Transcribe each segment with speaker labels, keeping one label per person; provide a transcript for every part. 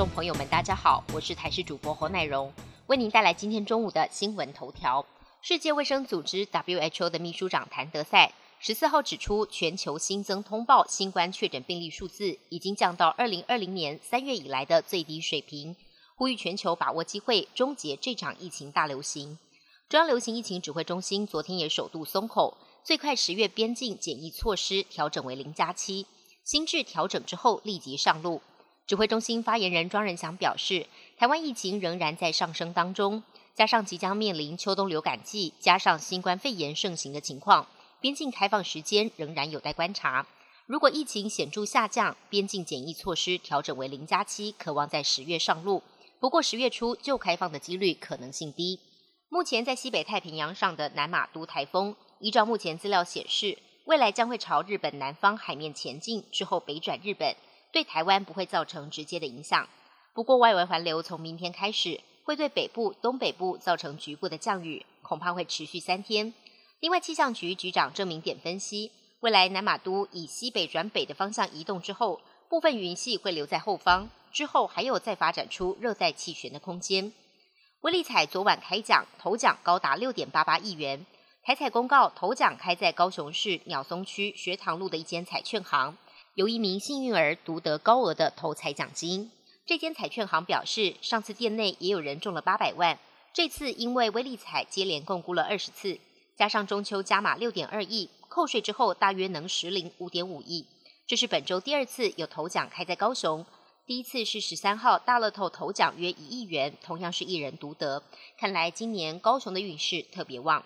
Speaker 1: 众朋友们，大家好，我是台视主播侯乃荣，为您带来今天中午的新闻头条。世界卫生组织 WHO 的秘书长谭德赛十四号指出，全球新增通报新冠确诊病例数字已经降到二零二零年三月以来的最低水平，呼吁全球把握机会，终结这场疫情大流行。中央流行疫情指挥中心昨天也首度松口，最快十月边境检疫措施调整为零加七，新制调整之后立即上路。指挥中心发言人庄仁祥表示，台湾疫情仍然在上升当中，加上即将面临秋冬流感季，加上新冠肺炎盛行的情况，边境开放时间仍然有待观察。如果疫情显著下降，边境检疫措施调整为零加七，渴望在十月上路。不过十月初就开放的几率可能性低。目前在西北太平洋上的南马都台风，依照目前资料显示，未来将会朝日本南方海面前进，之后北转日本。对台湾不会造成直接的影响，不过外围环流从明天开始会对北部、东北部造成局部的降雨，恐怕会持续三天。另外，气象局局长郑明典分析，未来南马都以西北转北的方向移动之后，部分云系会留在后方，之后还有再发展出热带气旋的空间。威力彩昨晚开奖，头奖高达六点八八亿元。台彩公告，头奖开在高雄市鸟松区学堂路的一间彩券行。由一名幸运儿独得高额的头彩奖金。这间彩券行表示，上次店内也有人中了八百万，这次因为威力彩接连共估了二十次，加上中秋加码六点二亿，扣税之后大约能实领五点五亿。这是本周第二次有头奖开在高雄，第一次是十三号大乐透头奖约一亿元，同样是一人独得。看来今年高雄的运势特别旺。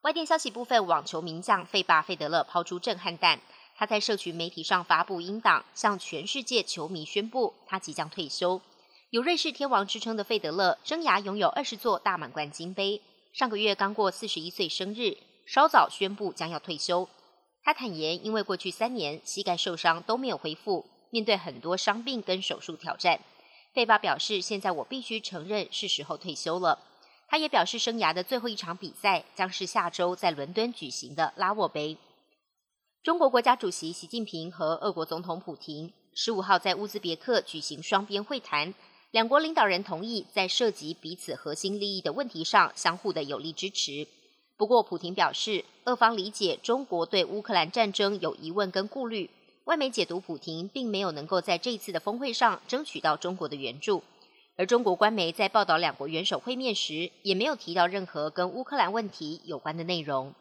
Speaker 1: 外电消息部分，网球名将费巴费德勒抛出震撼弹。他在社群媒体上发布英档，向全世界球迷宣布他即将退休。有瑞士天王之称的费德勒，生涯拥有二十座大满贯金杯。上个月刚过四十一岁生日，稍早宣布将要退休。他坦言，因为过去三年膝盖受伤都没有恢复，面对很多伤病跟手术挑战。费巴表示，现在我必须承认是时候退休了。他也表示，生涯的最后一场比赛将是下周在伦敦举行的拉沃杯。中国国家主席习近平和俄国总统普京十五号在乌兹别克举行双边会谈，两国领导人同意在涉及彼此核心利益的问题上相互的有力支持。不过，普京表示，俄方理解中国对乌克兰战争有疑问跟顾虑。外媒解读，普京并没有能够在这次的峰会上争取到中国的援助。而中国官媒在报道两国元首会面时，也没有提到任何跟乌克兰问题有关的内容。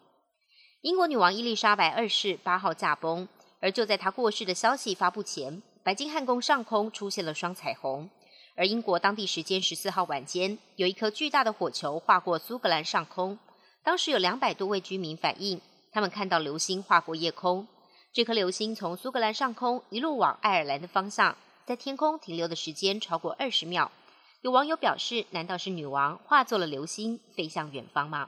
Speaker 1: 英国女王伊丽莎白二世八号驾崩，而就在她过世的消息发布前，白金汉宫上空出现了双彩虹。而英国当地时间十四号晚间，有一颗巨大的火球划过苏格兰上空，当时有两百多位居民反映，他们看到流星划过夜空。这颗流星从苏格兰上空一路往爱尔兰的方向，在天空停留的时间超过二十秒。有网友表示：“难道是女王化作了流星飞向远方吗？”